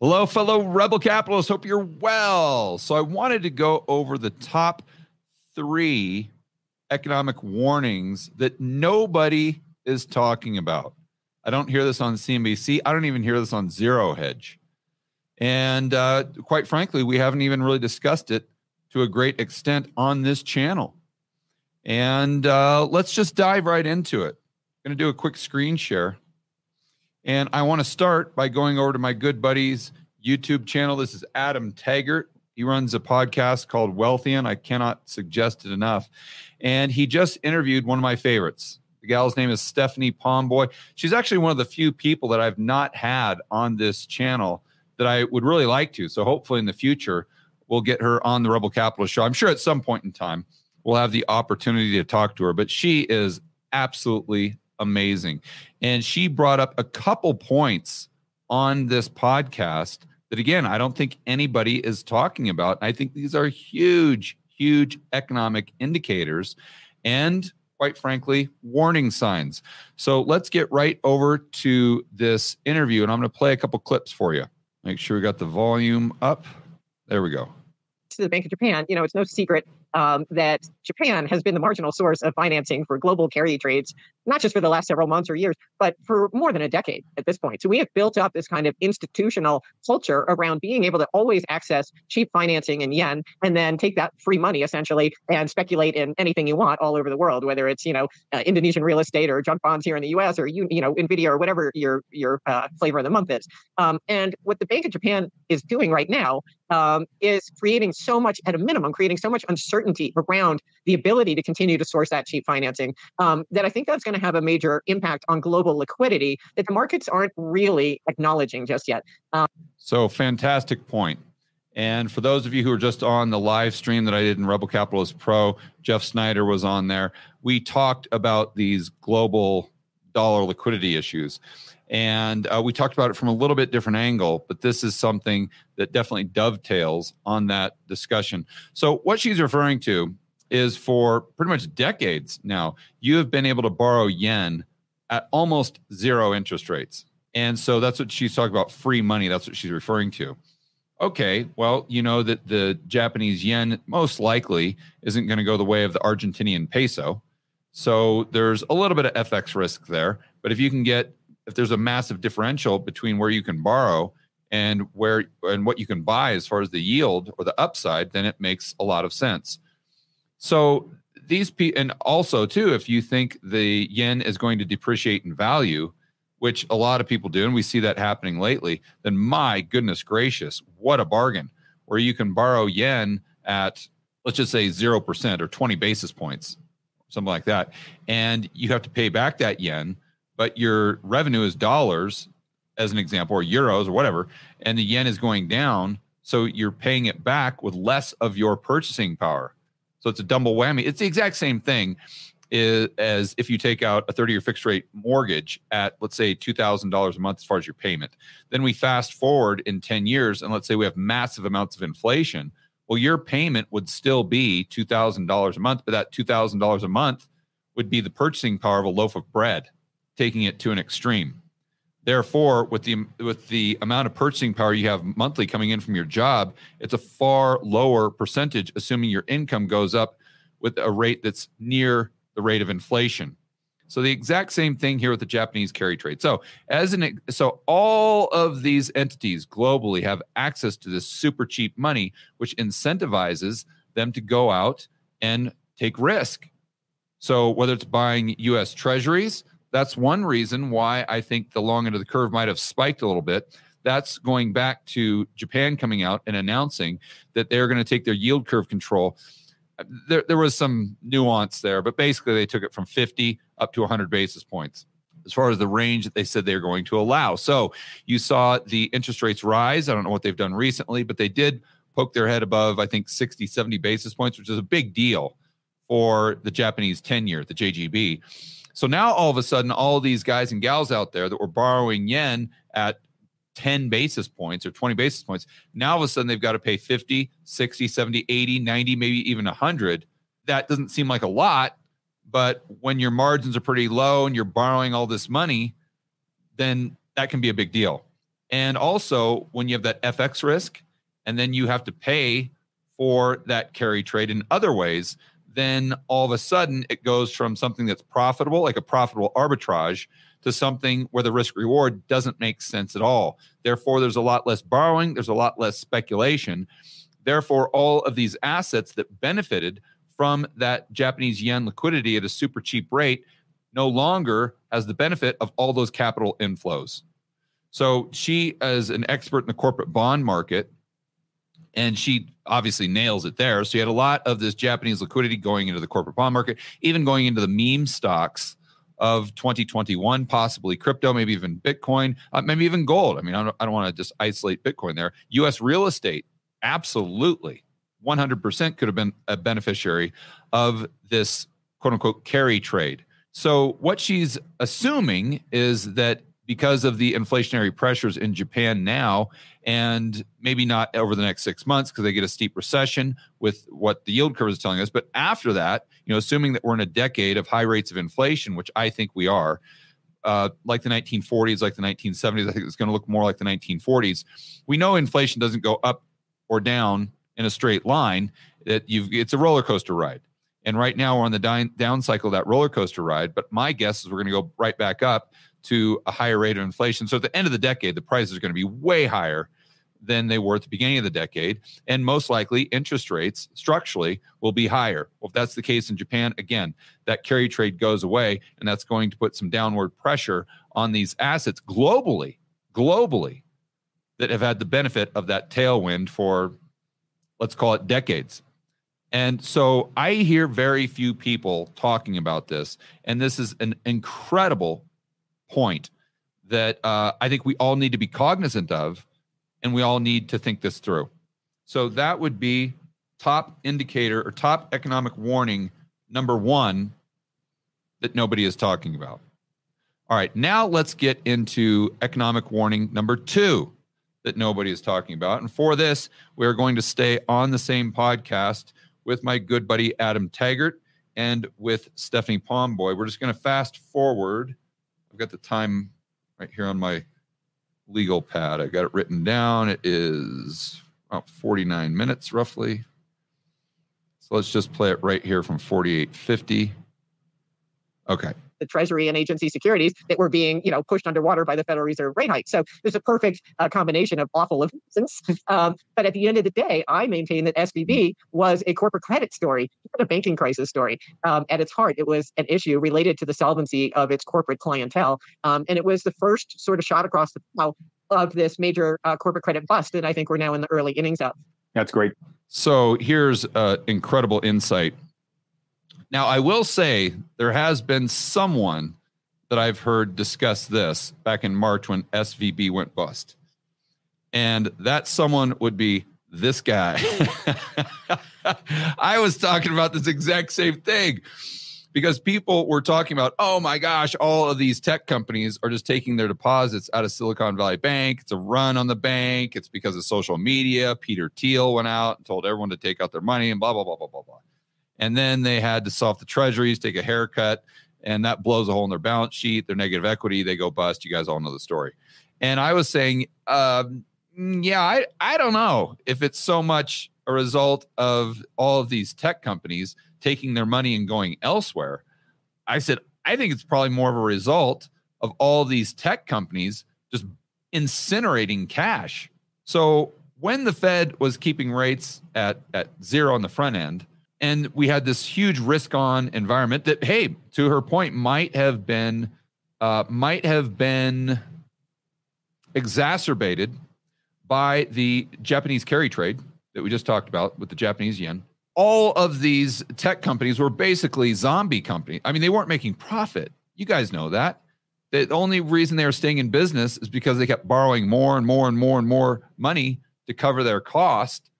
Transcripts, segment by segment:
Hello, fellow rebel capitalists. Hope you're well. So, I wanted to go over the top three economic warnings that nobody is talking about. I don't hear this on CNBC. I don't even hear this on Zero Hedge. And uh, quite frankly, we haven't even really discussed it to a great extent on this channel. And uh, let's just dive right into it. I'm going to do a quick screen share. And I want to start by going over to my good buddy's YouTube channel. This is Adam Taggart. He runs a podcast called Wealthion. I cannot suggest it enough. And he just interviewed one of my favorites. The gal's name is Stephanie Pomboy. She's actually one of the few people that I've not had on this channel that I would really like to. So hopefully in the future, we'll get her on the Rebel Capital show. I'm sure at some point in time we'll have the opportunity to talk to her, but she is absolutely amazing. And she brought up a couple points on this podcast that, again, I don't think anybody is talking about. I think these are huge, huge economic indicators and, quite frankly, warning signs. So let's get right over to this interview. And I'm going to play a couple clips for you. Make sure we got the volume up. There we go. To the Bank of Japan, you know, it's no secret um, that Japan has been the marginal source of financing for global carry trades, not just for the last several months or years, but for more than a decade at this point. So we have built up this kind of institutional culture around being able to always access cheap financing in yen and then take that free money essentially and speculate in anything you want all over the world, whether it's, you know, uh, Indonesian real estate or junk bonds here in the US or, you, you know, NVIDIA or whatever your, your uh, flavor of the month is. Um, and what the Bank of Japan is doing right now um, is creating so much, at a minimum, creating so much uncertainty around the ability to continue to source that cheap financing um, that I think that's going to have a major impact on global liquidity that the markets aren't really acknowledging just yet. Um, so, fantastic point. And for those of you who are just on the live stream that I did in Rebel Capitalist Pro, Jeff Snyder was on there. We talked about these global dollar liquidity issues. And uh, we talked about it from a little bit different angle, but this is something that definitely dovetails on that discussion. So, what she's referring to is for pretty much decades now, you have been able to borrow yen at almost zero interest rates. And so that's what she's talking about free money. That's what she's referring to. Okay, well, you know that the Japanese yen most likely isn't going to go the way of the Argentinian peso. So there's a little bit of FX risk there. But if you can get if there's a massive differential between where you can borrow and where and what you can buy as far as the yield or the upside, then it makes a lot of sense. So these people, and also too, if you think the yen is going to depreciate in value, which a lot of people do, and we see that happening lately, then my goodness gracious, what a bargain! Where you can borrow yen at let's just say zero percent or twenty basis points, something like that, and you have to pay back that yen but your revenue is dollars, as an example, or euros or whatever, and the yen is going down. So you're paying it back with less of your purchasing power. So it's a double whammy. It's the exact same thing as if you take out a 30 year fixed rate mortgage at, let's say, $2,000 a month as far as your payment. Then we fast forward in 10 years, and let's say we have massive amounts of inflation. Well, your payment would still be $2,000 a month, but that $2,000 a month would be the purchasing power of a loaf of bread taking it to an extreme. Therefore, with the with the amount of purchasing power you have monthly coming in from your job, it's a far lower percentage, assuming your income goes up with a rate that's near the rate of inflation. So the exact same thing here with the Japanese carry trade. So as an so all of these entities globally have access to this super cheap money, which incentivizes them to go out and take risk. So whether it's buying U.S. Treasuries, that's one reason why I think the long end of the curve might have spiked a little bit. That's going back to Japan coming out and announcing that they're going to take their yield curve control. There, there was some nuance there, but basically they took it from 50 up to 100 basis points as far as the range that they said they're going to allow. So you saw the interest rates rise. I don't know what they've done recently, but they did poke their head above, I think, 60, 70 basis points, which is a big deal for the Japanese 10 year, the JGB. So now all of a sudden, all these guys and gals out there that were borrowing yen at 10 basis points or 20 basis points, now all of a sudden they've got to pay 50, 60, 70, 80, 90, maybe even 100. That doesn't seem like a lot, but when your margins are pretty low and you're borrowing all this money, then that can be a big deal. And also, when you have that FX risk, and then you have to pay for that carry trade in other ways, then all of a sudden it goes from something that's profitable, like a profitable arbitrage, to something where the risk reward doesn't make sense at all. Therefore, there's a lot less borrowing, there's a lot less speculation. Therefore, all of these assets that benefited from that Japanese yen liquidity at a super cheap rate no longer has the benefit of all those capital inflows. So she, as an expert in the corporate bond market, and she obviously nails it there. So you had a lot of this Japanese liquidity going into the corporate bond market, even going into the meme stocks of 2021, possibly crypto, maybe even Bitcoin, uh, maybe even gold. I mean, I don't, I don't want to just isolate Bitcoin there. US real estate, absolutely 100% could have been a beneficiary of this quote unquote carry trade. So, what she's assuming is that because of the inflationary pressures in Japan now, and maybe not over the next six months because they get a steep recession with what the yield curve is telling us. But after that, you know, assuming that we're in a decade of high rates of inflation, which I think we are, uh, like the 1940s, like the 1970s, I think it's going to look more like the 1940s. We know inflation doesn't go up or down in a straight line. That you've it's a roller coaster ride. And right now we're on the down, cycle of that roller coaster ride. But my guess is we're going to go right back up to a higher rate of inflation. So at the end of the decade, the prices are going to be way higher than they were at the beginning of the decade. And most likely, interest rates structurally will be higher. Well, if that's the case in Japan, again, that carry trade goes away, and that's going to put some downward pressure on these assets globally, globally, that have had the benefit of that tailwind for, let's call it decades. And so I hear very few people talking about this. And this is an incredible point that uh, I think we all need to be cognizant of, and we all need to think this through. So that would be top indicator or top economic warning number one that nobody is talking about. All right, now let's get into economic warning number two that nobody is talking about. And for this, we are going to stay on the same podcast with my good buddy Adam Taggart and with Stephanie Pomboy. We're just going to fast forward I've got the time right here on my legal pad. I got it written down. It is about 49 minutes roughly. So let's just play it right here from 4850. Okay the Treasury and agency securities that were being, you know, pushed underwater by the Federal Reserve rate hike. So there's a perfect uh, combination of awful reasons. Um, but at the end of the day, I maintain that SVB was a corporate credit story, not a banking crisis story. Um, at its heart, it was an issue related to the solvency of its corporate clientele, um, and it was the first sort of shot across the bow of this major uh, corporate credit bust that I think we're now in the early innings of. That's great. So here's uh, incredible insight now, I will say there has been someone that I've heard discuss this back in March when SVB went bust. And that someone would be this guy. I was talking about this exact same thing because people were talking about, oh my gosh, all of these tech companies are just taking their deposits out of Silicon Valley Bank. It's a run on the bank. It's because of social media. Peter Thiel went out and told everyone to take out their money and blah, blah, blah, blah, blah, blah and then they had to off the treasuries, take a haircut, and that blows a hole in their balance sheet, their negative equity, they go bust. You guys all know the story. And I was saying, um, yeah, I, I don't know if it's so much a result of all of these tech companies taking their money and going elsewhere. I said, I think it's probably more of a result of all these tech companies just incinerating cash. So when the Fed was keeping rates at, at zero on the front end, and we had this huge risk on environment that hey to her point might have been uh, might have been exacerbated by the japanese carry trade that we just talked about with the japanese yen. All of these tech companies were basically zombie companies i mean they weren't making profit. You guys know that. The only reason they were staying in business is because they kept borrowing more and more and more and more money to cover their cost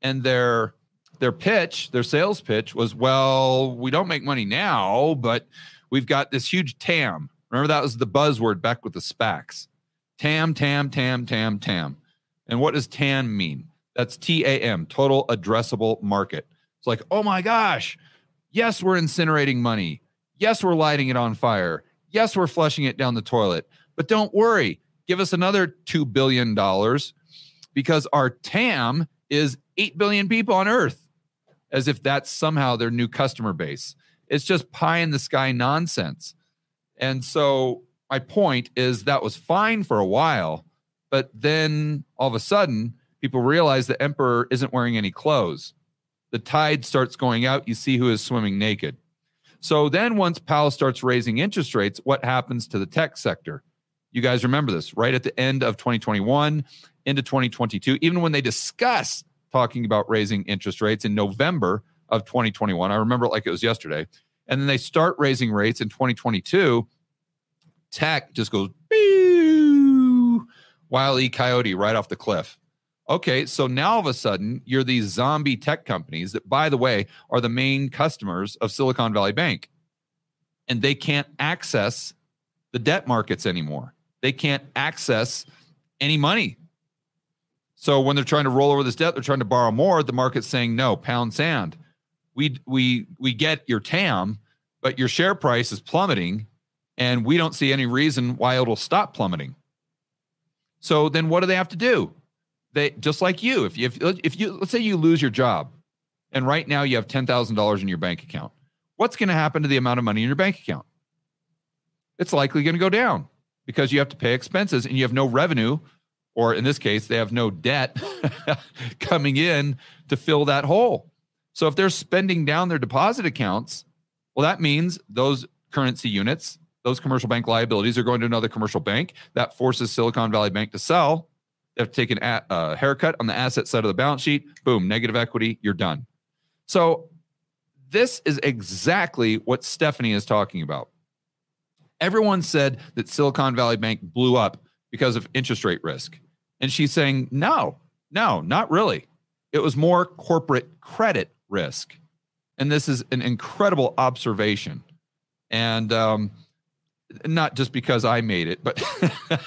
and their their pitch, their sales pitch was, well, we don't make money now, but we've got this huge TAM. Remember that was the buzzword back with the SPACs. TAM, TAM, TAM, TAM, TAM. And what does TAM mean? That's TAM, total addressable market. It's like, oh my gosh, yes, we're incinerating money. Yes, we're lighting it on fire. Yes, we're flushing it down the toilet. But don't worry, give us another $2 billion because our TAM is 8 billion people on earth, as if that's somehow their new customer base. It's just pie in the sky nonsense. And so my point is that was fine for a while, but then all of a sudden, people realize the emperor isn't wearing any clothes. The tide starts going out. You see who is swimming naked. So then, once Powell starts raising interest rates, what happens to the tech sector? You guys remember this right at the end of 2021 into 2022, even when they discuss talking about raising interest rates in November of 2021. I remember it like it was yesterday. And then they start raising rates in 2022. Tech just goes, Wile E. Coyote right off the cliff. Okay, so now all of a sudden, you're these zombie tech companies that, by the way, are the main customers of Silicon Valley Bank. And they can't access the debt markets anymore. They can't access any money. So when they're trying to roll over this debt, they're trying to borrow more. The market's saying, no, pound sand. We, we, we get your TAM, but your share price is plummeting. And we don't see any reason why it'll stop plummeting. So then what do they have to do? they just like you if you if, if you let's say you lose your job and right now you have $10,000 in your bank account what's going to happen to the amount of money in your bank account it's likely going to go down because you have to pay expenses and you have no revenue or in this case they have no debt coming in to fill that hole so if they're spending down their deposit accounts well that means those currency units those commercial bank liabilities are going to another commercial bank that forces silicon valley bank to sell they have to take a uh, haircut on the asset side of the balance sheet. Boom, negative equity. You're done. So this is exactly what Stephanie is talking about. Everyone said that Silicon Valley Bank blew up because of interest rate risk. And she's saying, no, no, not really. It was more corporate credit risk. And this is an incredible observation. And um, not just because I made it, but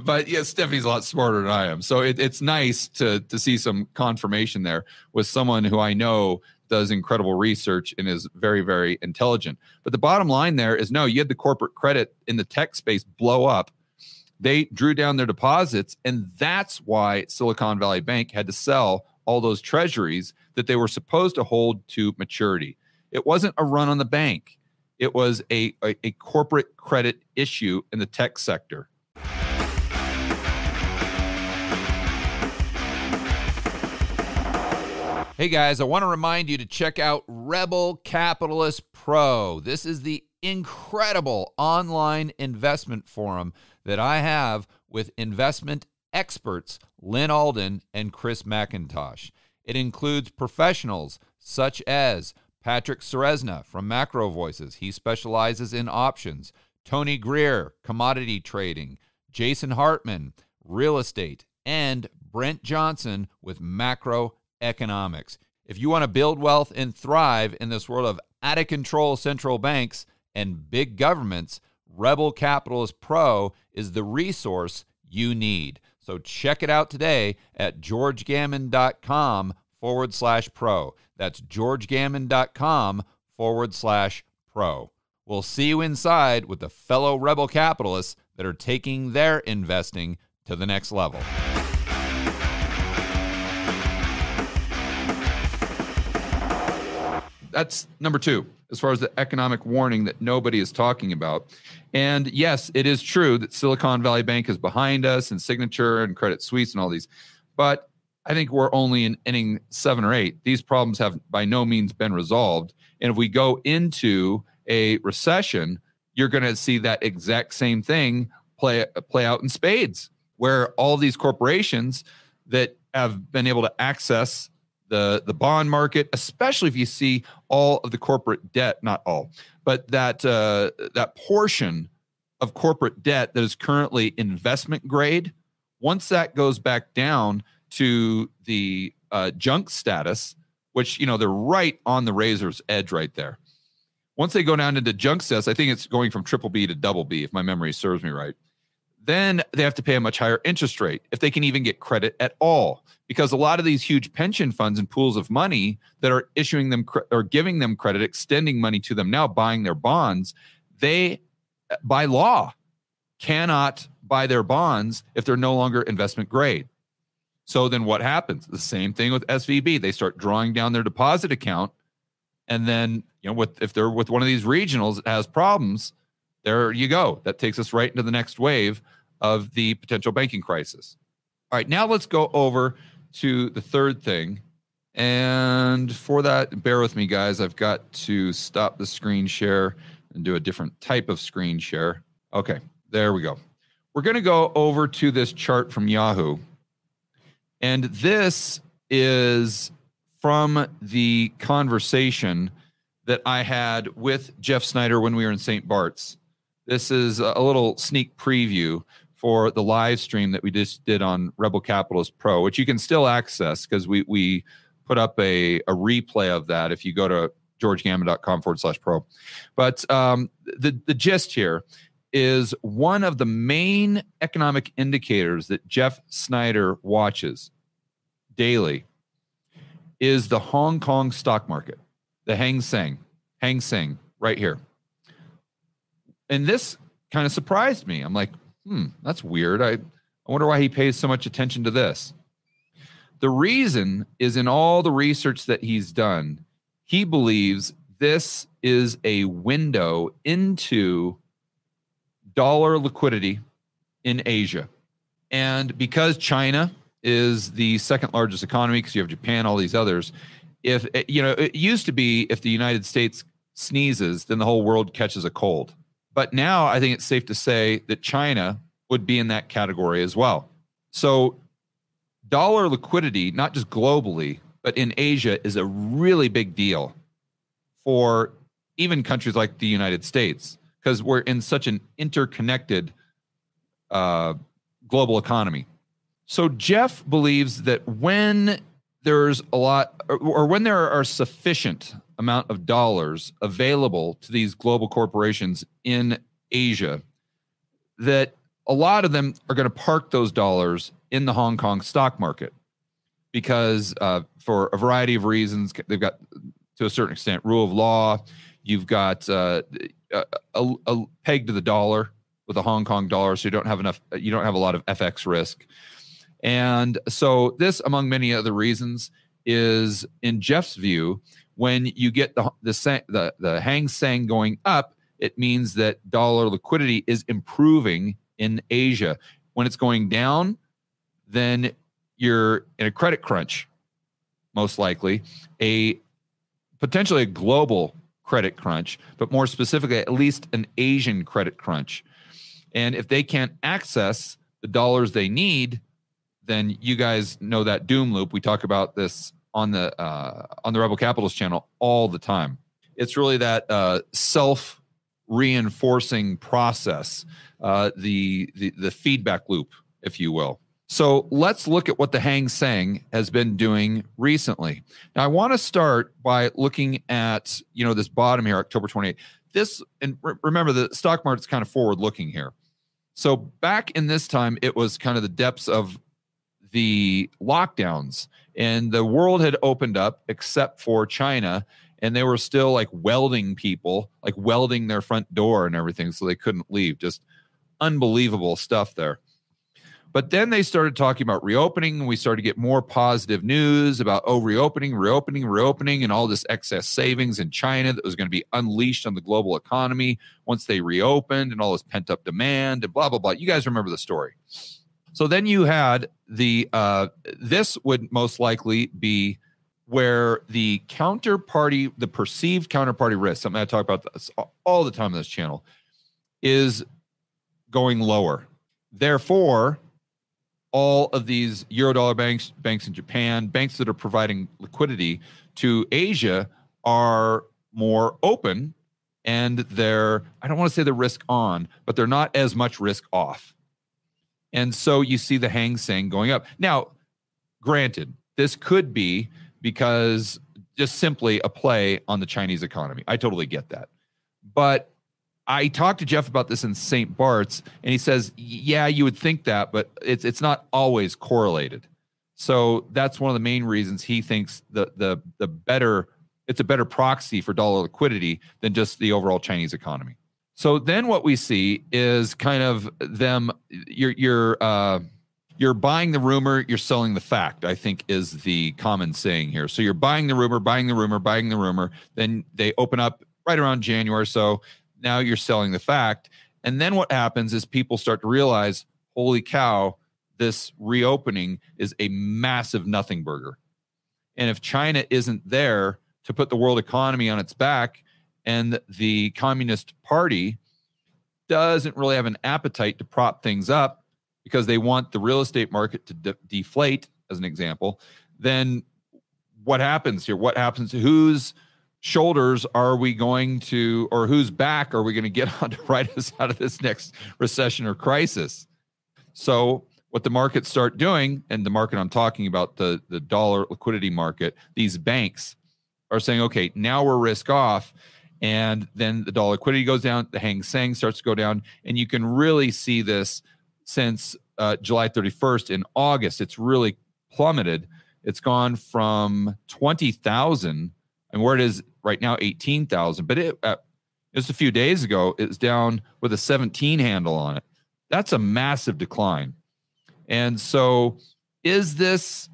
but yeah, Stephanie's a lot smarter than I am. So it, it's nice to to see some confirmation there with someone who I know does incredible research and is very very intelligent. But the bottom line there is no, you had the corporate credit in the tech space blow up. They drew down their deposits, and that's why Silicon Valley Bank had to sell all those treasuries that they were supposed to hold to maturity. It wasn't a run on the bank it was a, a, a corporate credit issue in the tech sector. Hey guys, I want to remind you to check out Rebel Capitalist Pro. This is the incredible online investment forum that I have with investment experts Lyn Alden and Chris MacIntosh. It includes professionals such as Patrick Ceresna from Macro Voices. He specializes in options. Tony Greer, commodity trading. Jason Hartman, real estate. And Brent Johnson with macroeconomics. If you want to build wealth and thrive in this world of out of control central banks and big governments, Rebel Capitalist Pro is the resource you need. So check it out today at georgegammon.com forward slash pro. That's georgegammon.com forward slash pro. We'll see you inside with the fellow rebel capitalists that are taking their investing to the next level. That's number two, as far as the economic warning that nobody is talking about. And yes, it is true that Silicon Valley Bank is behind us and Signature and Credit Suisse and all these. But I think we're only in inning seven or eight. These problems have by no means been resolved. And if we go into a recession, you're going to see that exact same thing play play out in spades, where all these corporations that have been able to access the the bond market, especially if you see all of the corporate debt, not all, but that uh, that portion of corporate debt that is currently investment grade, once that goes back down to the uh, junk status, which you know they're right on the razor's edge right there. Once they go down into junk status, I think it's going from triple B to double B, if my memory serves me right. Then they have to pay a much higher interest rate if they can even get credit at all, because a lot of these huge pension funds and pools of money that are issuing them or giving them credit, extending money to them now, buying their bonds, they uh, by law cannot buy their bonds if they're no longer investment grade. So then what happens? The same thing with SVB. They start drawing down their deposit account. And then, you know, with if they're with one of these regionals that has problems, there you go. That takes us right into the next wave of the potential banking crisis. All right, now let's go over to the third thing. And for that, bear with me, guys. I've got to stop the screen share and do a different type of screen share. Okay, there we go. We're going to go over to this chart from Yahoo. And this is from the conversation that I had with Jeff Snyder when we were in St. Bart's. This is a little sneak preview for the live stream that we just did on Rebel Capitalist Pro, which you can still access because we we put up a, a replay of that if you go to georgegammon.com forward slash pro. But um, the, the gist here is one of the main economic indicators that Jeff Snyder watches daily is the Hong Kong stock market, the Hang Seng, Hang Seng, right here. And this kind of surprised me. I'm like, hmm, that's weird. I, I wonder why he pays so much attention to this. The reason is in all the research that he's done, he believes this is a window into dollar liquidity in Asia. And because China is the second largest economy, because you have Japan, all these others, if you know, it used to be if the United States sneezes, then the whole world catches a cold. But now I think it's safe to say that China would be in that category as well. So, dollar liquidity, not just globally, but in Asia, is a really big deal for even countries like the United States because we're in such an interconnected uh, global economy. So, Jeff believes that when there's a lot, or, or when there are sufficient amount of dollars available to these global corporations in Asia that a lot of them are going to park those dollars in the Hong Kong stock market. Because uh, for a variety of reasons they've got to a certain extent rule of law. You've got uh, a, a, peg to the dollar with the Hong Kong dollar so you don't have enough you don't have a lot of FX risk and so this among many other reasons is in Jeff's view when you get the the the, the Hang Seng going up, it means that dollar liquidity is improving in Asia. When it's going down, then you're in a credit crunch, most likely a potentially a global credit crunch, but more specifically, at least an Asian credit crunch. And if they can't access the dollars they need, then you guys know that doom loop. We talk about this on the uh, on the Rebel Capitalist channel all the time. It's really that uh, self reinforcing process, uh, the, the the feedback loop, if you will. So let's look at what the Hang Seng has been doing recently. Now, I want to start by looking at you know this bottom here, October 28th. This and re- remember the stock market's kind of forward looking here. So back in this time, it was kind of the depths of the lockdowns. And the world had opened up except for China and they were still like welding people like welding their front door and everything so they couldn't leave. Just unbelievable stuff there. But then they started talking about reopening. And we started to get more positive news about oh reopening reopening reopening and all this excess savings in china that was going to be unleashed on the global economy once they reopened and all this pent up demand and blah blah blah. You guys remember the story so then you had the uh, this would most likely be where the counterparty, the perceived counterparty risk, something I talk about all the time on this channel, is going lower. Therefore, all of these eurodollar banks, banks in Japan, banks that are providing liquidity to Asia are more open and they're, I don't want to say the risk on, but they're not as much risk off. And so you see the Hang Seng going up. Now, granted, this could be because just simply a play on the Chinese economy. I totally get that. But I talked to Jeff about this in St. Bart's, and he says, "Yeah, you would think that, but it's it's not always correlated." So that's one of the main reasons he thinks the the the better it's a better proxy for dollar liquidity than just the overall Chinese economy. So then what we see is kind of them you're you're uh you're buying the rumor, you're selling the fact, I think is the common saying here. So you're buying the rumor, buying the rumor, buying the rumor, then they open up right around January so now you're selling the fact. And then what happens is people start to realize, holy cow, this reopening is a massive nothing burger. And if China isn't there to put the world economy on its back, and the Communist Party doesn't really have an appetite to prop things up because they want the real estate market to de- deflate, as an example, then what happens here? What happens? Whose shoulders are we going to, or whose back are we going to get on to ride us out of this next recession or crisis? So, what the markets start doing, and the market I'm talking about, the, the dollar liquidity market, these banks are saying, okay, now we're risk off and then the dollar liquidity goes down, the Hang Seng starts to go down, and you can really see this since uh, July 31st. In August, it's really plummeted. It's gone from 20,000, and where it is right now, 18,000. But it uh, just a few days ago, it's down with a 17 handle on it. That's a massive decline. And so, is this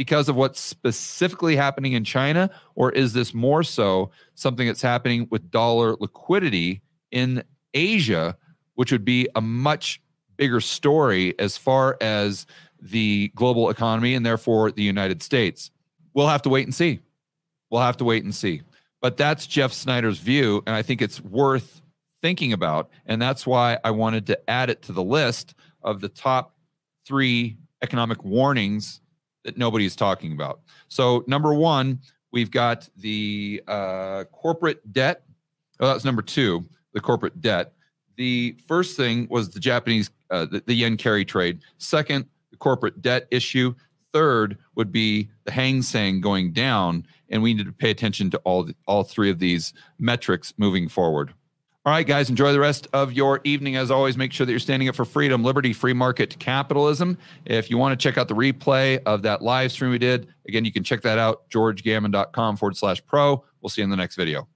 because of what's specifically happening in China, or is this more so something that's happening with dollar liquidity in Asia, which would be a much bigger story as far as the global economy and therefore the United States? We'll have to wait and see. We'll have to wait and see. But that's Jeff Snyder's view, and I think it's worth thinking about. And that's why I wanted to add it to the list of the top three economic warnings that nobody's talking about. So, number one, we've got the uh, corporate debt. Oh, that's number two, the corporate debt. The first thing was the Japanese, uh, the, the yen carry trade. Second, the corporate debt issue. Third would be the Hang Seng going down, and we need to pay attention to all the, all three of these metrics moving forward. All right, guys, enjoy the rest of your evening. As always, make sure that you're standing up for freedom, liberty, free market capitalism. If you want to check out the replay of that live stream we did, again, you can check that out, georgegammon.com forward slash pro. We'll see you in the next video.